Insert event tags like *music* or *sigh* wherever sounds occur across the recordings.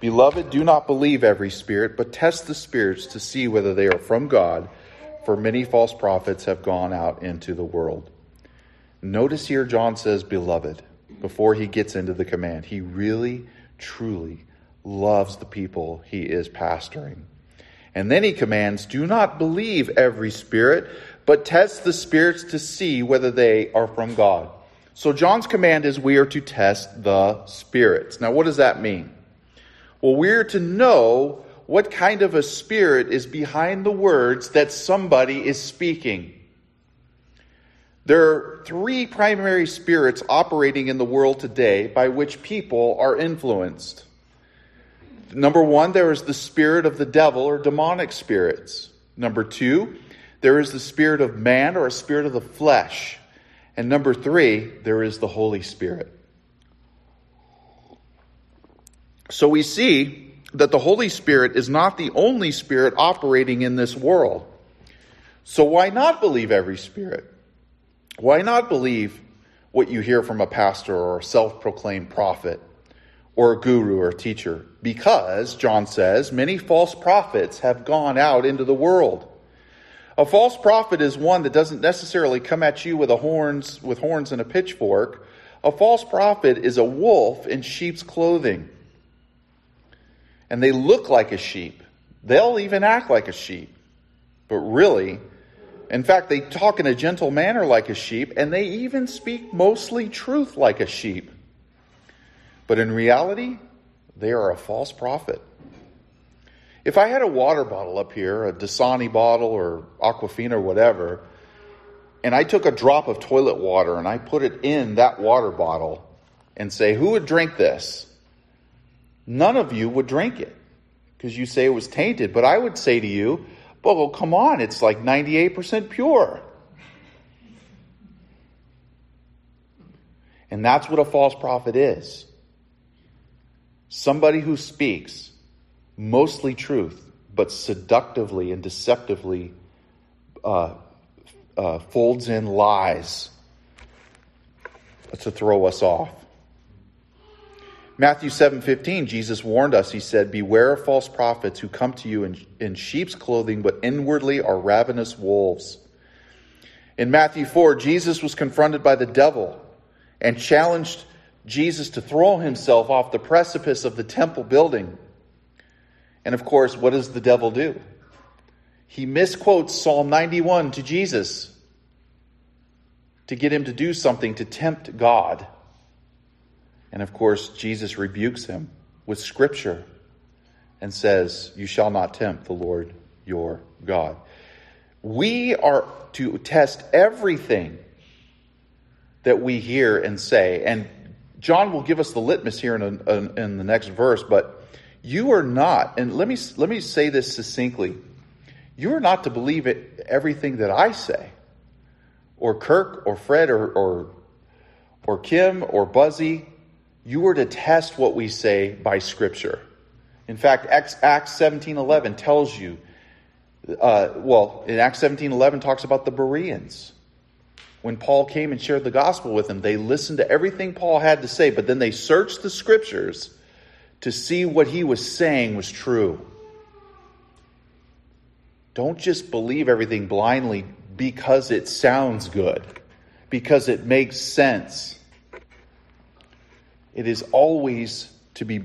Beloved, do not believe every spirit, but test the spirits to see whether they are from God, for many false prophets have gone out into the world. Notice here, John says, beloved, before he gets into the command. He really, truly loves the people he is pastoring. And then he commands, do not believe every spirit, but test the spirits to see whether they are from God. So John's command is we are to test the spirits. Now, what does that mean? Well, we're to know what kind of a spirit is behind the words that somebody is speaking. There are three primary spirits operating in the world today by which people are influenced. Number one, there is the spirit of the devil or demonic spirits. Number two, there is the spirit of man or a spirit of the flesh. And number three, there is the Holy Spirit. So we see that the Holy Spirit is not the only spirit operating in this world. So why not believe every spirit? Why not believe what you hear from a pastor or a self proclaimed prophet or a guru or a teacher? Because, John says, many false prophets have gone out into the world. A false prophet is one that doesn't necessarily come at you with a horns with horns and a pitchfork. A false prophet is a wolf in sheep's clothing and they look like a sheep. They'll even act like a sheep. But really, in fact, they talk in a gentle manner like a sheep, and they even speak mostly truth like a sheep. But in reality, they are a false prophet. If I had a water bottle up here, a Dasani bottle or Aquafina or whatever, and I took a drop of toilet water and I put it in that water bottle and say, Who would drink this? None of you would drink it because you say it was tainted. But I would say to you, well, come on, it's like 98% pure. And that's what a false prophet is somebody who speaks mostly truth, but seductively and deceptively uh, uh, folds in lies to throw us off. Matthew 7:15 Jesus warned us he said beware of false prophets who come to you in, in sheep's clothing but inwardly are ravenous wolves. In Matthew 4 Jesus was confronted by the devil and challenged Jesus to throw himself off the precipice of the temple building. And of course, what does the devil do? He misquotes Psalm 91 to Jesus to get him to do something to tempt God. And of course, Jesus rebukes him with scripture and says, You shall not tempt the Lord your God. We are to test everything that we hear and say. And John will give us the litmus here in, a, in the next verse, but you are not, and let me, let me say this succinctly you are not to believe it, everything that I say, or Kirk, or Fred, or, or, or Kim, or Buzzy, you are to test what we say by Scripture. In fact, Acts 17.11 tells you, uh, well, in Acts 17.11 talks about the Bereans. When Paul came and shared the gospel with them, they listened to everything Paul had to say, but then they searched the Scriptures to see what he was saying was true. Don't just believe everything blindly because it sounds good, because it makes sense. It is always to be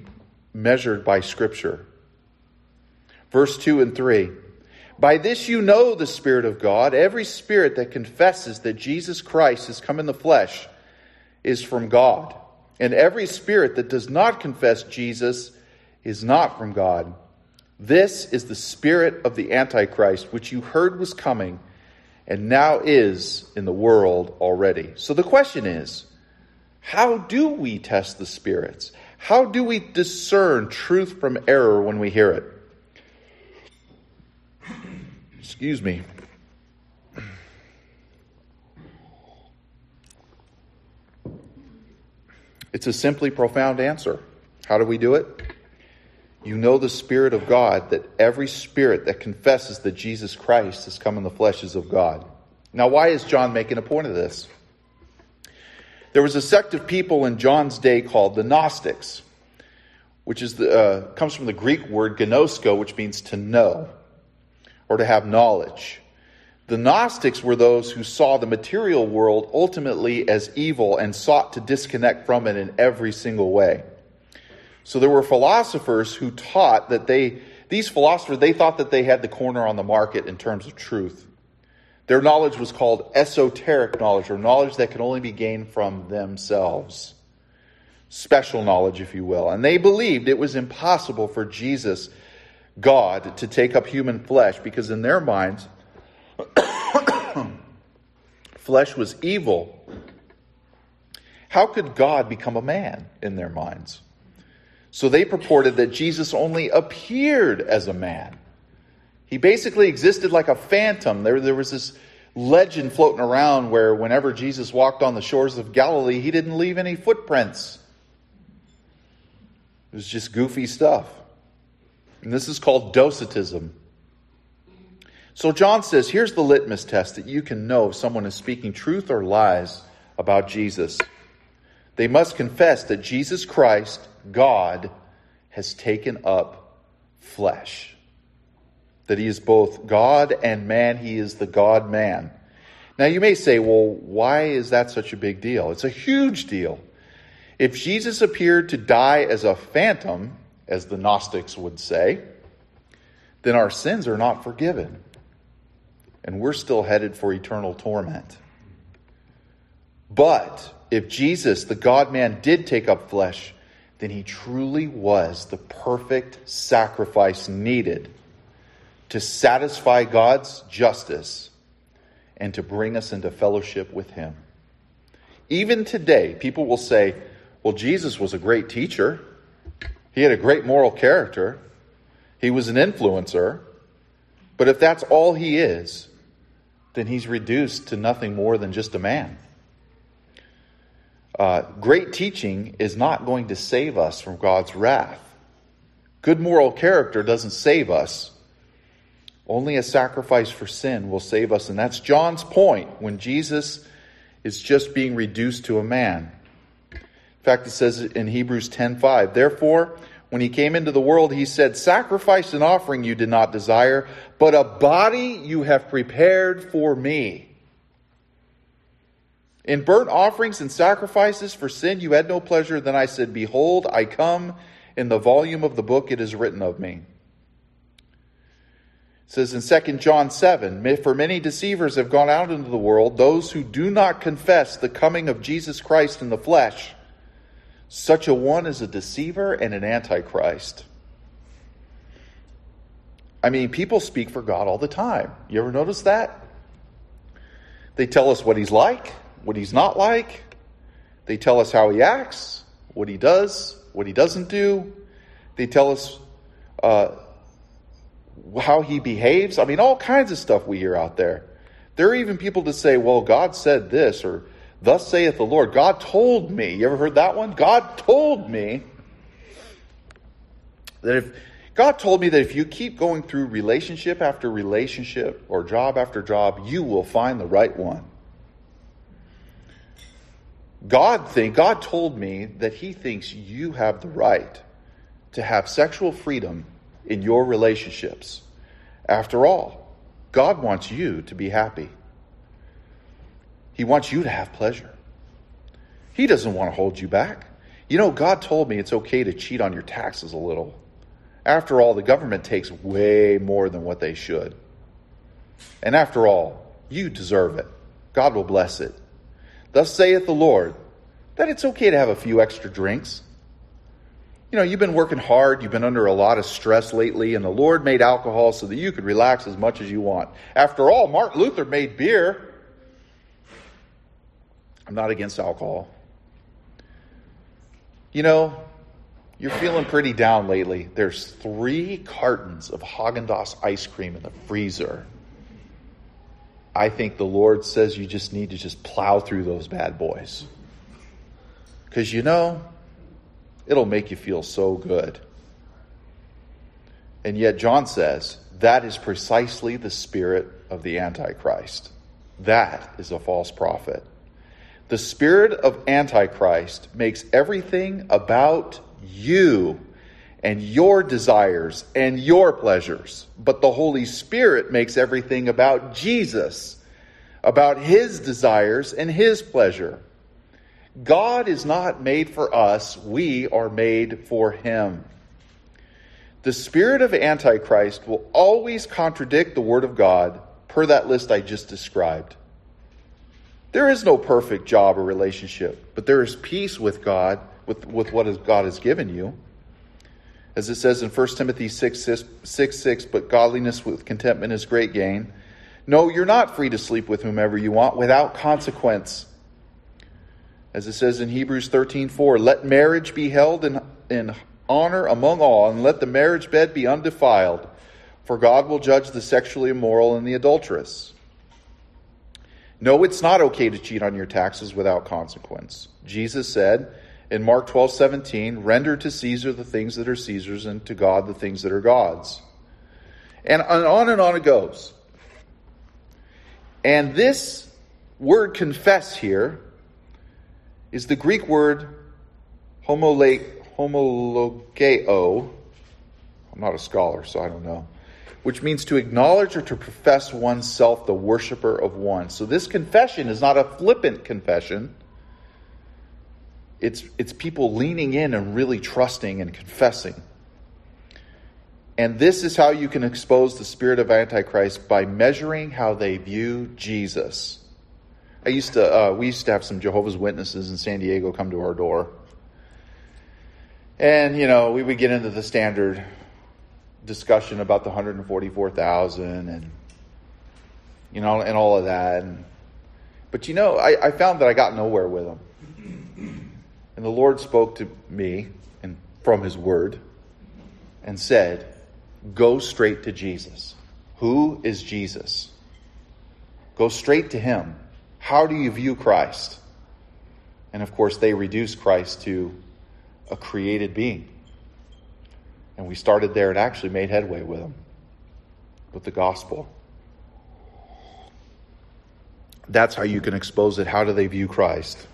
measured by Scripture. Verse 2 and 3. By this you know the Spirit of God. Every spirit that confesses that Jesus Christ has come in the flesh is from God. And every spirit that does not confess Jesus is not from God. This is the spirit of the Antichrist, which you heard was coming and now is in the world already. So the question is how do we test the spirits? How do we discern truth from error when we hear it? Excuse me. It's a simply profound answer. How do we do it? You know the Spirit of God, that every spirit that confesses that Jesus Christ has come in the flesh is of God. Now, why is John making a point of this? There was a sect of people in John's day called the Gnostics. which is the, uh, comes from the Greek word gnosko, which means to know or to have knowledge. The Gnostics were those who saw the material world ultimately as evil and sought to disconnect from it in every single way. So there were philosophers who taught that they, these philosophers, they thought that they had the corner on the market in terms of truth. Their knowledge was called esoteric knowledge, or knowledge that can only be gained from themselves. Special knowledge, if you will. And they believed it was impossible for Jesus, God, to take up human flesh because in their minds, *coughs* flesh was evil. How could God become a man in their minds? So they purported that Jesus only appeared as a man. He basically existed like a phantom. There, there was this legend floating around where whenever Jesus walked on the shores of Galilee, he didn't leave any footprints. It was just goofy stuff. And this is called docetism. So John says here's the litmus test that you can know if someone is speaking truth or lies about Jesus. They must confess that Jesus Christ, God, has taken up flesh. That he is both God and man, he is the God man. Now you may say, well, why is that such a big deal? It's a huge deal. If Jesus appeared to die as a phantom, as the Gnostics would say, then our sins are not forgiven and we're still headed for eternal torment. But if Jesus, the God man, did take up flesh, then he truly was the perfect sacrifice needed to satisfy God's justice and to bring us into fellowship with him. Even today, people will say, well, Jesus was a great teacher. He had a great moral character. He was an influencer. But if that's all he is, then he's reduced to nothing more than just a man. Uh, great teaching is not going to save us from God's wrath. Good moral character doesn't save us. Only a sacrifice for sin will save us. And that's John's point when Jesus is just being reduced to a man. In fact, it says in Hebrews 10:5, therefore, when he came into the world, he said, Sacrifice and offering you did not desire, but a body you have prepared for me. In burnt offerings and sacrifices for sin you had no pleasure. Then I said, Behold, I come. In the volume of the book it is written of me. It says in 2 John 7 For many deceivers have gone out into the world, those who do not confess the coming of Jesus Christ in the flesh. Such a one is a deceiver and an antichrist. I mean, people speak for God all the time. You ever notice that? They tell us what he's like, what he's not like. They tell us how he acts, what he does, what he doesn't do. They tell us uh, how he behaves. I mean, all kinds of stuff we hear out there. There are even people that say, well, God said this, or Thus saith the Lord. God told me. You ever heard that one? God told me that if God told me that if you keep going through relationship after relationship or job after job, you will find the right one. God think God told me that he thinks you have the right to have sexual freedom in your relationships. After all, God wants you to be happy. He wants you to have pleasure. He doesn't want to hold you back. You know, God told me it's okay to cheat on your taxes a little. After all, the government takes way more than what they should. And after all, you deserve it. God will bless it. Thus saith the Lord, that it's okay to have a few extra drinks. You know, you've been working hard, you've been under a lot of stress lately, and the Lord made alcohol so that you could relax as much as you want. After all, Martin Luther made beer. I'm not against alcohol. You know, you're feeling pretty down lately. There's three cartons of Haagen-Dazs ice cream in the freezer. I think the Lord says you just need to just plow through those bad boys. Because you know, it'll make you feel so good. And yet, John says that is precisely the spirit of the Antichrist. That is a false prophet. The spirit of Antichrist makes everything about you and your desires and your pleasures. But the Holy Spirit makes everything about Jesus, about his desires and his pleasure. God is not made for us, we are made for him. The spirit of Antichrist will always contradict the Word of God, per that list I just described. There is no perfect job or relationship, but there is peace with God, with, with what God has given you. As it says in 1 Timothy 6 6, 6 6, but godliness with contentment is great gain. No, you're not free to sleep with whomever you want without consequence. As it says in Hebrews 13 4, let marriage be held in, in honor among all, and let the marriage bed be undefiled, for God will judge the sexually immoral and the adulterous. No, it's not okay to cheat on your taxes without consequence. Jesus said, in Mark 12, 17, render to Caesar the things that are Caesar's and to God the things that are God's. And on and on it goes. And this word confess here is the Greek word homologeo. I'm not a scholar, so I don't know. Which means to acknowledge or to profess oneself the worshiper of one. So this confession is not a flippant confession it's, it's people leaning in and really trusting and confessing. And this is how you can expose the spirit of Antichrist by measuring how they view Jesus. I used to, uh, we used to have some Jehovah's Witnesses in San Diego come to our door. And, you know, we would get into the standard discussion about the 144,000 and, you know, and all of that. And, but, you know, I, I found that I got nowhere with them. And the Lord spoke to me and from his word and said, Go straight to Jesus. Who is Jesus? Go straight to him. How do you view Christ? And of course, they reduce Christ to a created being. And we started there and actually made headway with them, with the gospel. That's how you can expose it. How do they view Christ?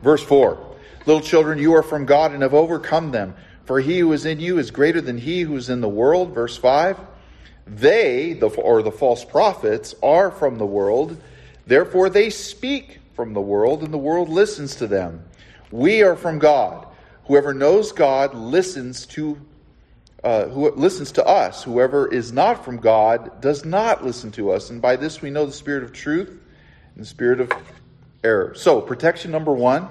Verse 4 Little children, you are from God and have overcome them. For he who is in you is greater than he who is in the world. Verse 5. They, the, or the false prophets, are from the world. Therefore they speak from the world, and the world listens to them. We are from God. Whoever knows God listens to uh, who listens to us. Whoever is not from God does not listen to us. And by this we know the spirit of truth and the spirit of error. So, protection number one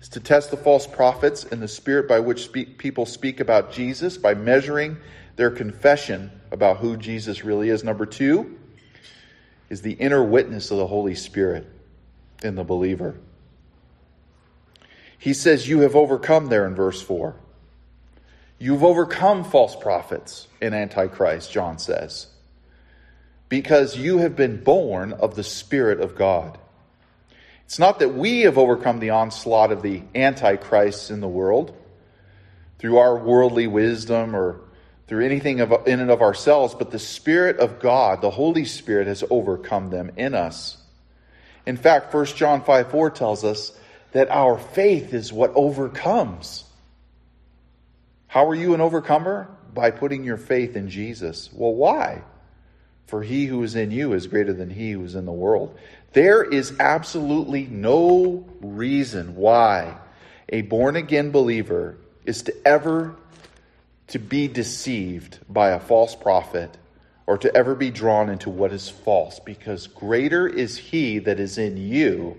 is to test the false prophets and the spirit by which speak, people speak about Jesus by measuring their confession about who Jesus really is. Number two is the inner witness of the Holy Spirit in the believer. He says, You have overcome there in verse 4. You've overcome false prophets in Antichrist, John says, because you have been born of the Spirit of God. It's not that we have overcome the onslaught of the antichrists in the world through our worldly wisdom or through anything of, in and of ourselves, but the Spirit of God, the Holy Spirit, has overcome them in us. In fact, 1 John 5 4 tells us that our faith is what overcomes. How are you an overcomer? By putting your faith in Jesus. Well, why? For he who is in you is greater than he who is in the world. There is absolutely no reason why a born again believer is to ever to be deceived by a false prophet or to ever be drawn into what is false because greater is he that is in you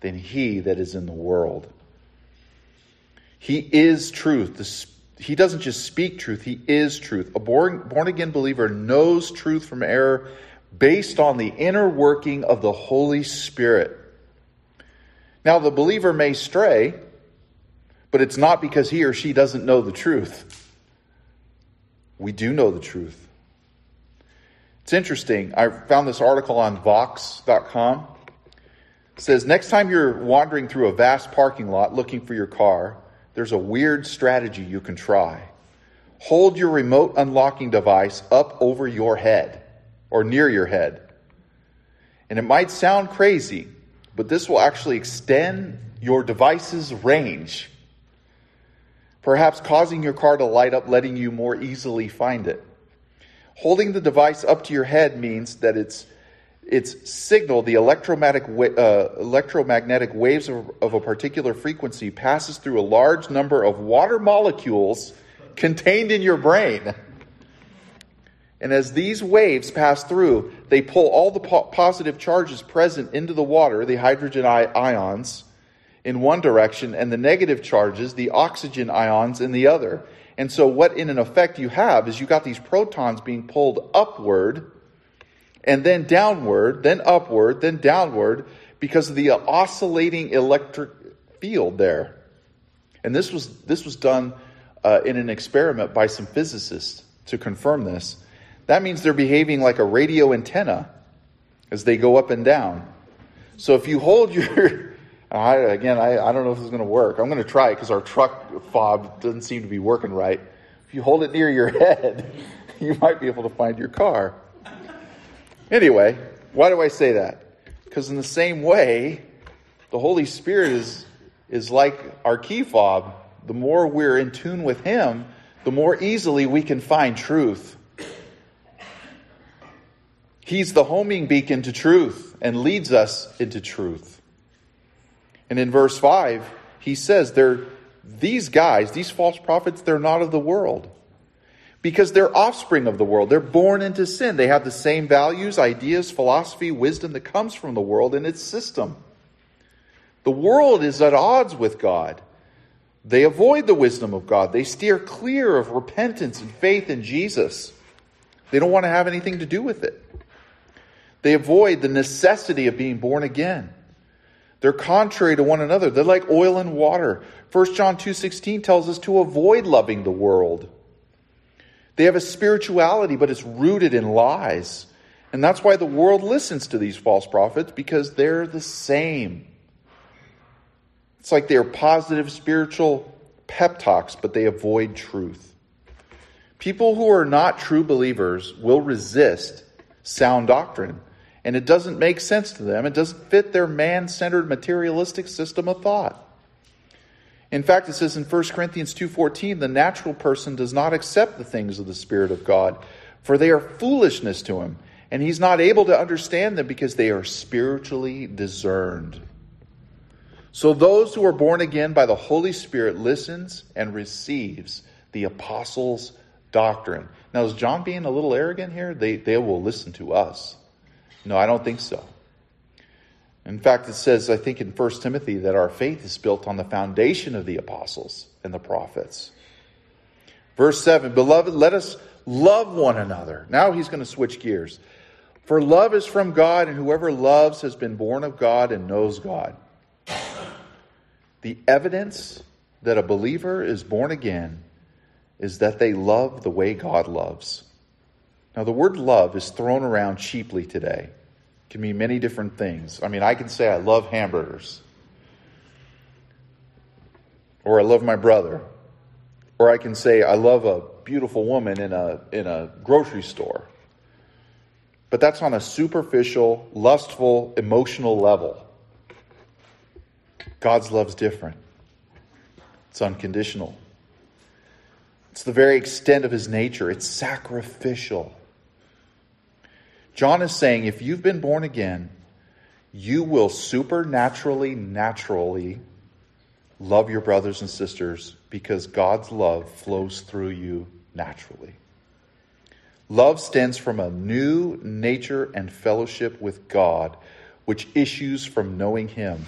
than he that is in the world. He is truth. He doesn't just speak truth, he is truth. A born, born again believer knows truth from error based on the inner working of the Holy Spirit. Now, the believer may stray, but it's not because he or she doesn't know the truth. We do know the truth. It's interesting. I found this article on Vox.com. It says next time you're wandering through a vast parking lot looking for your car, there's a weird strategy you can try. Hold your remote unlocking device up over your head or near your head. And it might sound crazy, but this will actually extend your device's range. Perhaps causing your car to light up, letting you more easily find it. Holding the device up to your head means that its its signal, the electromagnetic, uh, electromagnetic waves of, of a particular frequency, passes through a large number of water molecules contained in your brain. And as these waves pass through, they pull all the po- positive charges present into the water, the hydrogen ions, in one direction, and the negative charges, the oxygen ions, in the other. And so, what in an effect you have is you got these protons being pulled upward, and then downward, then upward, then downward, because of the oscillating electric field there. And this was this was done uh, in an experiment by some physicists to confirm this. That means they're behaving like a radio antenna as they go up and down. So if you hold *laughs* your, I, again, I, I don't know if this is going to work. I'm going to try it because our truck fob doesn't seem to be working right. If you hold it near your *laughs* head, you might be able to find your car. Anyway, why do I say that? Because in the same way, the Holy Spirit is, is like our key fob. The more we're in tune with Him, the more easily we can find truth. He's the homing beacon to truth and leads us into truth. And in verse 5, he says they're these guys, these false prophets, they're not of the world. Because they're offspring of the world. They're born into sin. They have the same values, ideas, philosophy, wisdom that comes from the world and its system. The world is at odds with God. They avoid the wisdom of God. They steer clear of repentance and faith in Jesus. They don't want to have anything to do with it. They avoid the necessity of being born again. They're contrary to one another. They're like oil and water. 1 John 2:16 tells us to avoid loving the world. They have a spirituality but it's rooted in lies. And that's why the world listens to these false prophets because they're the same. It's like they're positive spiritual pep talks but they avoid truth. People who are not true believers will resist sound doctrine and it doesn't make sense to them. It doesn't fit their man centered materialistic system of thought. In fact, it says in 1 Corinthians 2:14, the natural person does not accept the things of the spirit of God, for they are foolishness to him, and he's not able to understand them because they are spiritually discerned. So those who are born again by the Holy Spirit listens and receives the apostles' doctrine. Now, is John being a little arrogant here? They, they will listen to us. No, I don't think so. In fact, it says, I think in 1 Timothy, that our faith is built on the foundation of the apostles and the prophets. Verse 7 Beloved, let us love one another. Now he's going to switch gears. For love is from God, and whoever loves has been born of God and knows God. The evidence that a believer is born again is that they love the way God loves. Now, the word love is thrown around cheaply today. It can mean many different things. I mean, I can say I love hamburgers, or I love my brother, or I can say I love a beautiful woman in a, in a grocery store. But that's on a superficial, lustful, emotional level. God's love's different. It's unconditional. It's the very extent of his nature. It's sacrificial. John is saying if you've been born again, you will supernaturally, naturally love your brothers and sisters because God's love flows through you naturally. Love stems from a new nature and fellowship with God, which issues from knowing Him.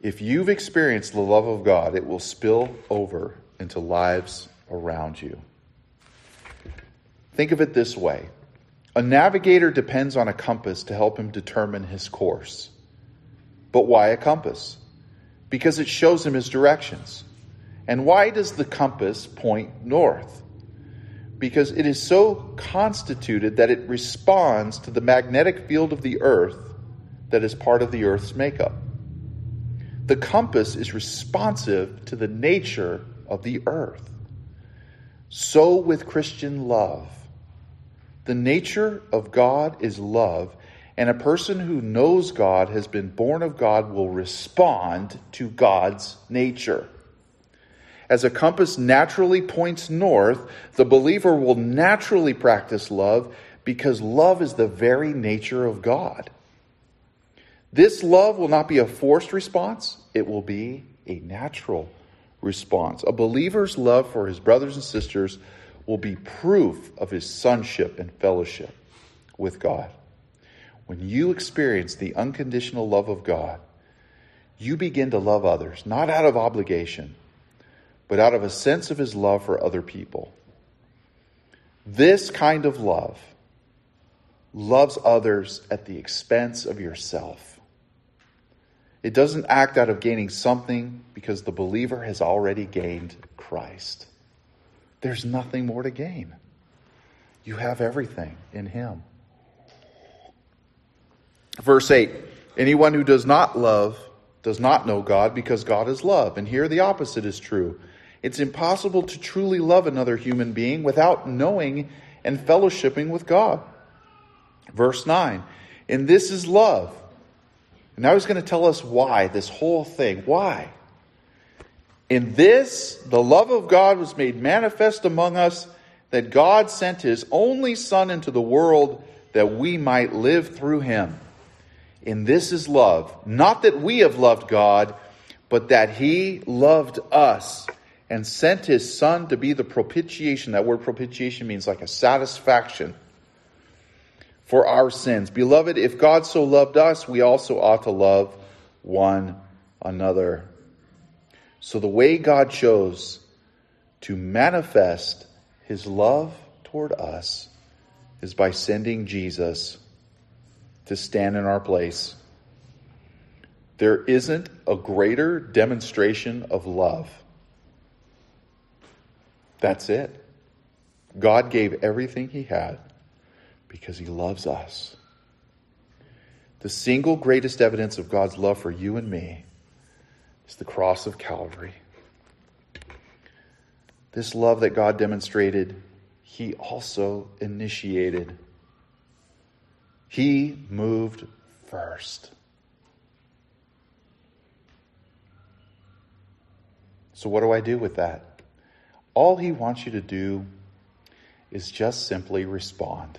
If you've experienced the love of God, it will spill over into lives around you. Think of it this way a navigator depends on a compass to help him determine his course. But why a compass? Because it shows him his directions. And why does the compass point north? Because it is so constituted that it responds to the magnetic field of the earth that is part of the earth's makeup. The compass is responsive to the nature of the earth. So with Christian love. The nature of God is love, and a person who knows God, has been born of God, will respond to God's nature. As a compass naturally points north, the believer will naturally practice love because love is the very nature of God. This love will not be a forced response, it will be a natural response. A believer's love for his brothers and sisters will be proof of his sonship and fellowship with God. When you experience the unconditional love of God, you begin to love others, not out of obligation, but out of a sense of his love for other people. This kind of love loves others at the expense of yourself. It doesn't act out of gaining something because the believer has already gained Christ. There's nothing more to gain. You have everything in Him. Verse 8 Anyone who does not love does not know God because God is love. And here the opposite is true. It's impossible to truly love another human being without knowing and fellowshipping with God. Verse 9 And this is love. And now he's going to tell us why, this whole thing. Why? In this, the love of God was made manifest among us, that God sent his only Son into the world that we might live through him. In this is love, not that we have loved God, but that he loved us and sent his Son to be the propitiation. That word propitiation means like a satisfaction for our sins. Beloved, if God so loved us, we also ought to love one another. So, the way God chose to manifest his love toward us is by sending Jesus to stand in our place. There isn't a greater demonstration of love. That's it. God gave everything he had because he loves us. The single greatest evidence of God's love for you and me is the cross of Calvary. This love that God demonstrated, he also initiated. He moved first. So, what do I do with that? All he wants you to do is just simply respond.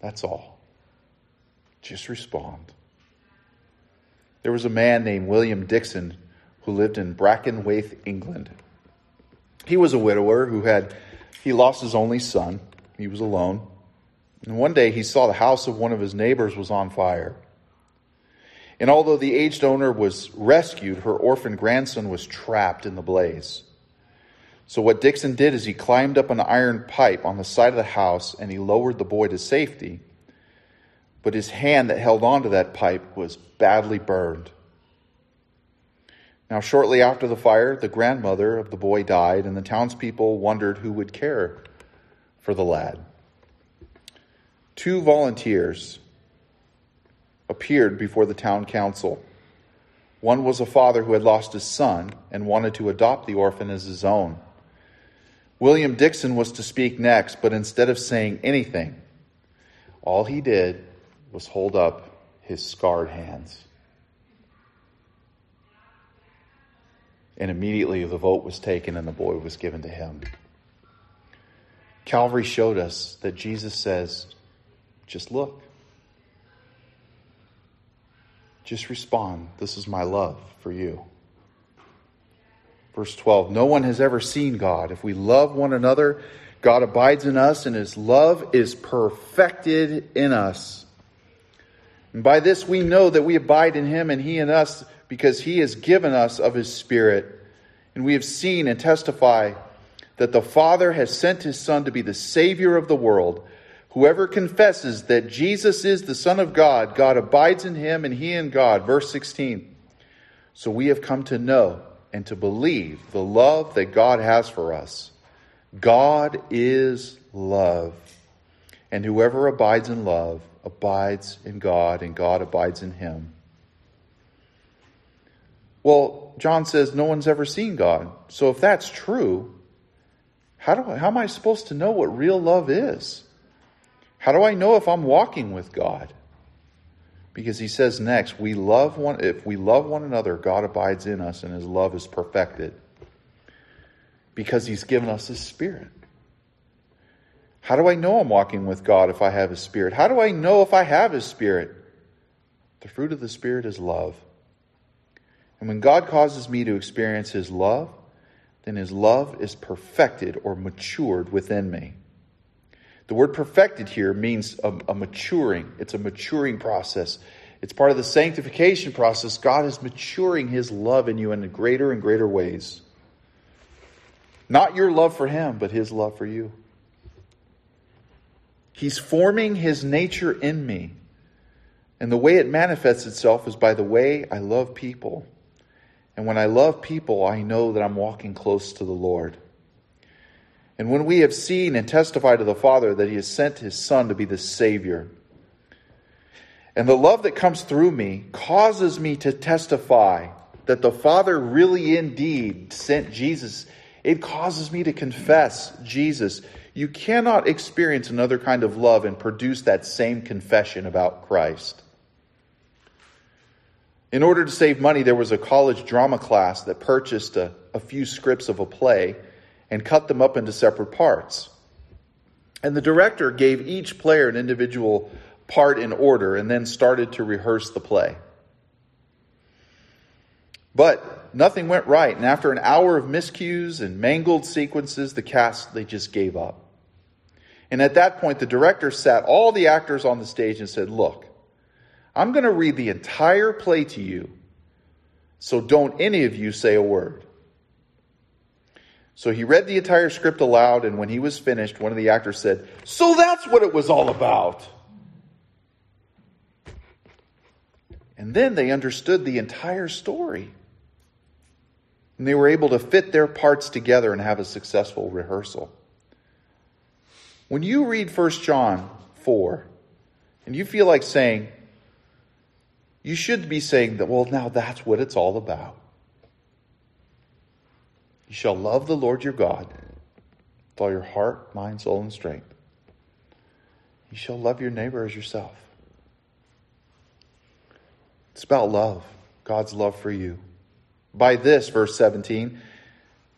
That's all. Just respond. There was a man named William Dixon who lived in Brackenthwaite, England. He was a widower who had he lost his only son. He was alone. And one day he saw the house of one of his neighbors was on fire. And although the aged owner was rescued, her orphan grandson was trapped in the blaze. So what Dixon did is he climbed up an iron pipe on the side of the house and he lowered the boy to safety. But his hand that held onto that pipe was badly burned. Now, shortly after the fire, the grandmother of the boy died, and the townspeople wondered who would care for the lad. Two volunteers appeared before the town council. One was a father who had lost his son and wanted to adopt the orphan as his own. William Dixon was to speak next, but instead of saying anything, all he did was hold up his scarred hands. And immediately the vote was taken and the boy was given to him. Calvary showed us that Jesus says, just look. Just respond. This is my love for you. Verse 12 No one has ever seen God. If we love one another, God abides in us, and his love is perfected in us. And by this we know that we abide in him and he in us, because he has given us of his Spirit. And we have seen and testify that the Father has sent his Son to be the Savior of the world. Whoever confesses that Jesus is the Son of God, God abides in him and he in God. Verse 16. So we have come to know and to believe the love that God has for us. God is love. And whoever abides in love abides in God, and God abides in him. Well, John says no one's ever seen God. So if that's true, how, do I, how am I supposed to know what real love is? How do I know if I'm walking with God? Because he says next, we love one if we love one another, God abides in us and his love is perfected. Because he's given us his spirit. How do I know I'm walking with God if I have his spirit? How do I know if I have his spirit? The fruit of the spirit is love. And when God causes me to experience his love, then his love is perfected or matured within me. The word perfected here means a, a, maturing. It's a maturing process. It's part of the sanctification process. God is maturing his love in you in greater and greater ways. Not your love for him, but his love for you. He's forming his nature in me. And the way it manifests itself is by the way I love people. And when I love people, I know that I'm walking close to the Lord. And when we have seen and testified to the Father that He has sent His Son to be the Savior, and the love that comes through me causes me to testify that the Father really indeed sent Jesus. It causes me to confess Jesus. You cannot experience another kind of love and produce that same confession about Christ. In order to save money, there was a college drama class that purchased a, a few scripts of a play and cut them up into separate parts. And the director gave each player an individual part in order and then started to rehearse the play. But nothing went right, and after an hour of miscues and mangled sequences, the cast they just gave up. And at that point, the director sat all the actors on the stage and said, Look, I'm going to read the entire play to you, so don't any of you say a word. So he read the entire script aloud, and when he was finished, one of the actors said, So that's what it was all about. And then they understood the entire story. And they were able to fit their parts together and have a successful rehearsal. When you read 1 John 4, and you feel like saying, you should be saying that, well, now that's what it's all about. You shall love the Lord your God with all your heart, mind, soul, and strength. You shall love your neighbor as yourself. It's about love, God's love for you. By this, verse 17,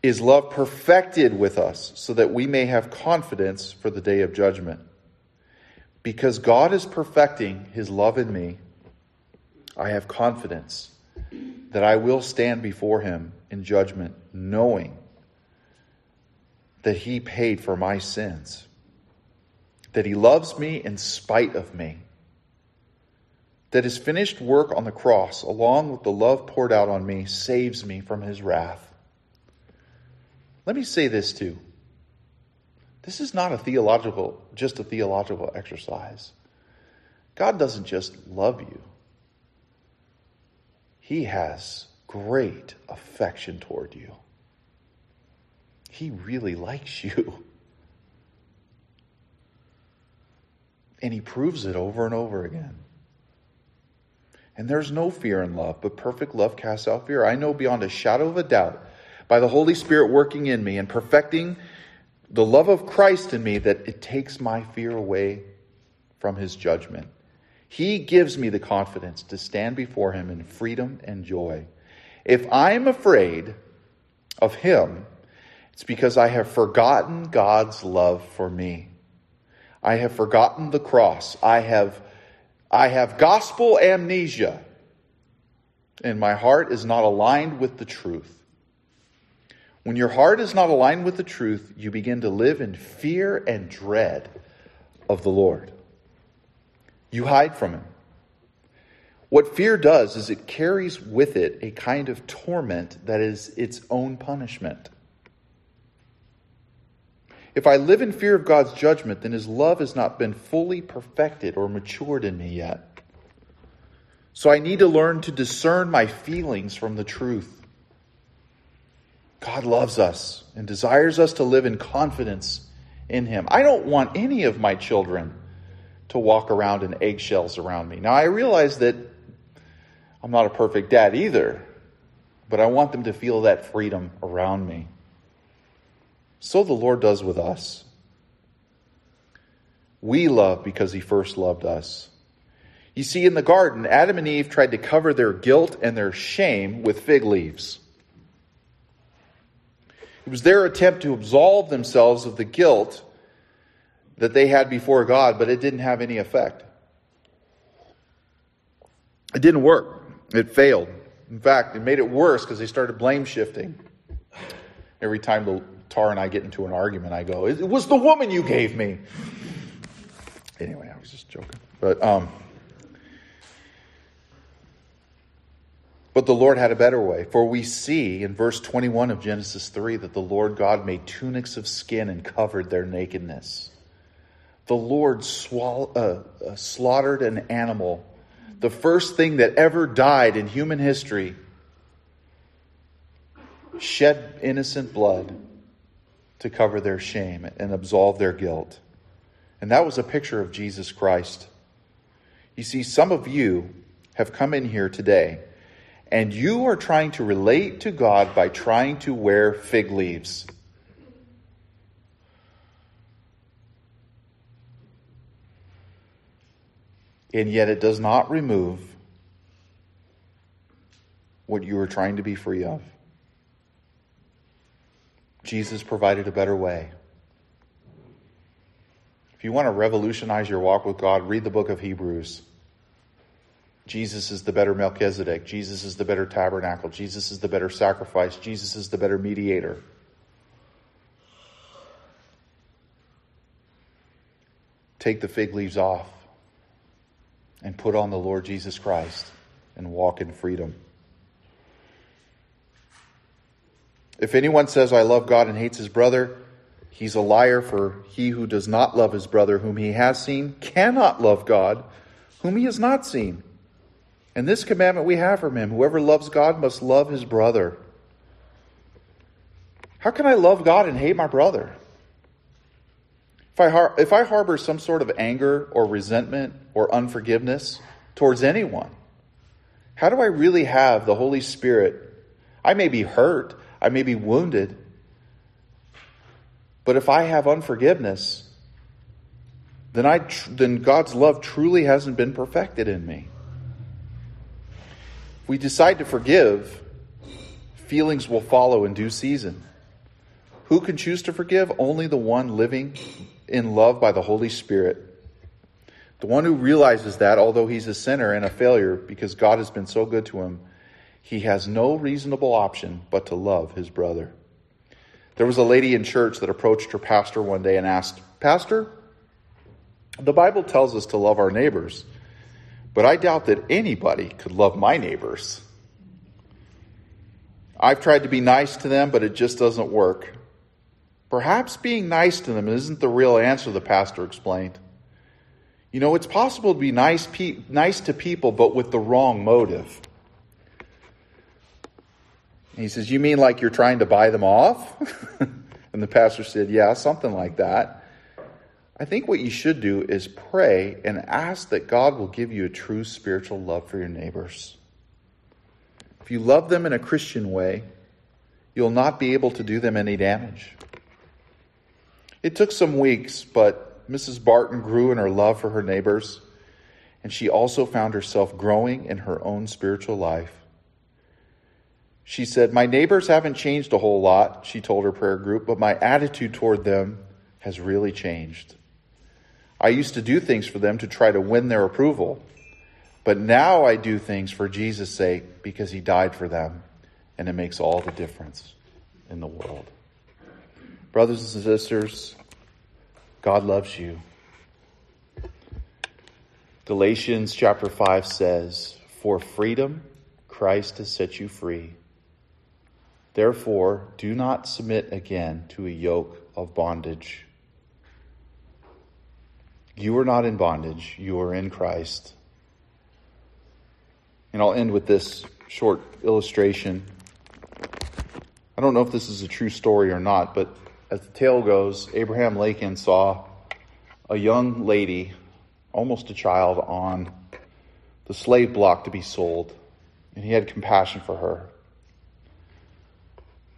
is love perfected with us so that we may have confidence for the day of judgment. Because God is perfecting his love in me I have confidence that I will stand before him in judgment, knowing that he paid for my sins, that he loves me in spite of me, that his finished work on the cross, along with the love poured out on me, saves me from his wrath. Let me say this too. This is not a theological, just a theological exercise. God doesn't just love you. He has great affection toward you. He really likes you. *laughs* And he proves it over and over again. And there's no fear in love, but perfect love casts out fear. I know beyond a shadow of a doubt, by the Holy Spirit working in me and perfecting the love of Christ in me, that it takes my fear away from his judgment. He gives me the confidence to stand before Him in freedom and joy. If I'm afraid of Him, it's because I have forgotten God's love for me. I have forgotten the cross. I have, I have gospel amnesia, and my heart is not aligned with the truth. When your heart is not aligned with the truth, you begin to live in fear and dread of the Lord. You hide from him. What fear does is it carries with it a kind of torment that is its own punishment. If I live in fear of God's judgment, then his love has not been fully perfected or matured in me yet. So I need to learn to discern my feelings from the truth. God loves us and desires us to live in confidence in him. I don't want any of my children to walk around in eggshells around me. Now, I realize that I'm not a perfect dad either, but I want them to feel that freedom around me. So the Lord does with us. We love because He first loved us. You see, in the garden, Adam and Eve tried to cover their guilt and their shame with fig leaves. It was their attempt to absolve themselves of the guilt that they had before God, but it didn't have any effect. It didn't work. It failed. In fact, it made it worse because they started blame shifting. Every time the Tar and I get into an argument, I go, It was the woman you gave me. Anyway, I was just joking. But, um, But the Lord had a better way. For we see in verse 21 of Genesis 3 that the Lord God made tunics of skin and covered their nakedness. The Lord swall- uh, uh, slaughtered an animal, the first thing that ever died in human history, shed innocent blood to cover their shame and absolve their guilt. And that was a picture of Jesus Christ. You see, some of you have come in here today and you are trying to relate to God by trying to wear fig leaves. And yet it does not remove what you are trying to be free of. Jesus provided a better way. If you want to revolutionize your walk with God, read the book of Hebrews. Jesus is the better Melchizedek. Jesus is the better tabernacle. Jesus is the better sacrifice. Jesus is the better mediator. Take the fig leaves off and put on the Lord Jesus Christ and walk in freedom. If anyone says, I love God and hates his brother, he's a liar, for he who does not love his brother whom he has seen cannot love God whom he has not seen. And this commandment we have from him whoever loves God must love his brother. How can I love God and hate my brother? If I, har- if I harbor some sort of anger or resentment or unforgiveness towards anyone, how do I really have the Holy Spirit? I may be hurt, I may be wounded, but if I have unforgiveness, then, I tr- then God's love truly hasn't been perfected in me we decide to forgive, feelings will follow in due season. Who can choose to forgive? Only the one living in love by the Holy Spirit. The one who realizes that, although he's a sinner and a failure because God has been so good to him, he has no reasonable option but to love his brother. There was a lady in church that approached her pastor one day and asked, Pastor, the Bible tells us to love our neighbors. But I doubt that anybody could love my neighbors. I've tried to be nice to them, but it just doesn't work. Perhaps being nice to them isn't the real answer, the pastor explained. You know, it's possible to be nice, pe- nice to people, but with the wrong motive. he says, You mean like you're trying to buy them off? *laughs* and the pastor said, Yeah, something like that. I think what you should do is pray and ask that God will give you a true spiritual love for your neighbors. If you love them in a Christian way, you'll not be able to do them any damage. It took some weeks, but Mrs. Barton grew in her love for her neighbors, and she also found herself growing in her own spiritual life. She said, My neighbors haven't changed a whole lot, she told her prayer group, but my attitude toward them has really changed. I used to do things for them to try to win their approval. But now I do things for Jesus' sake because he died for them, and it makes all the difference in the world. Brothers and sisters, God loves you. Galatians chapter 5 says, For freedom Christ has set you free. Therefore, do not submit again to a yoke of bondage. You are not in bondage, you are in Christ. And I'll end with this short illustration. I don't know if this is a true story or not, but as the tale goes, Abraham Lincoln saw a young lady, almost a child, on the slave block to be sold, and he had compassion for her.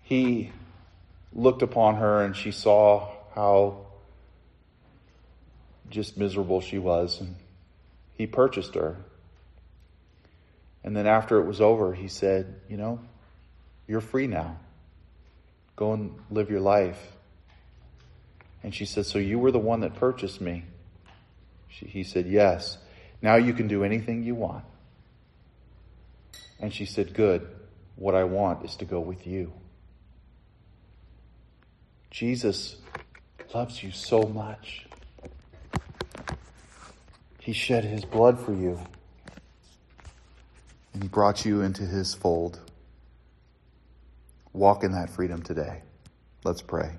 He looked upon her and she saw how just miserable she was. And he purchased her. And then after it was over, he said, You know, you're free now. Go and live your life. And she said, So you were the one that purchased me? She, he said, Yes. Now you can do anything you want. And she said, Good. What I want is to go with you. Jesus loves you so much. He shed his blood for you. And he brought you into his fold. Walk in that freedom today. Let's pray.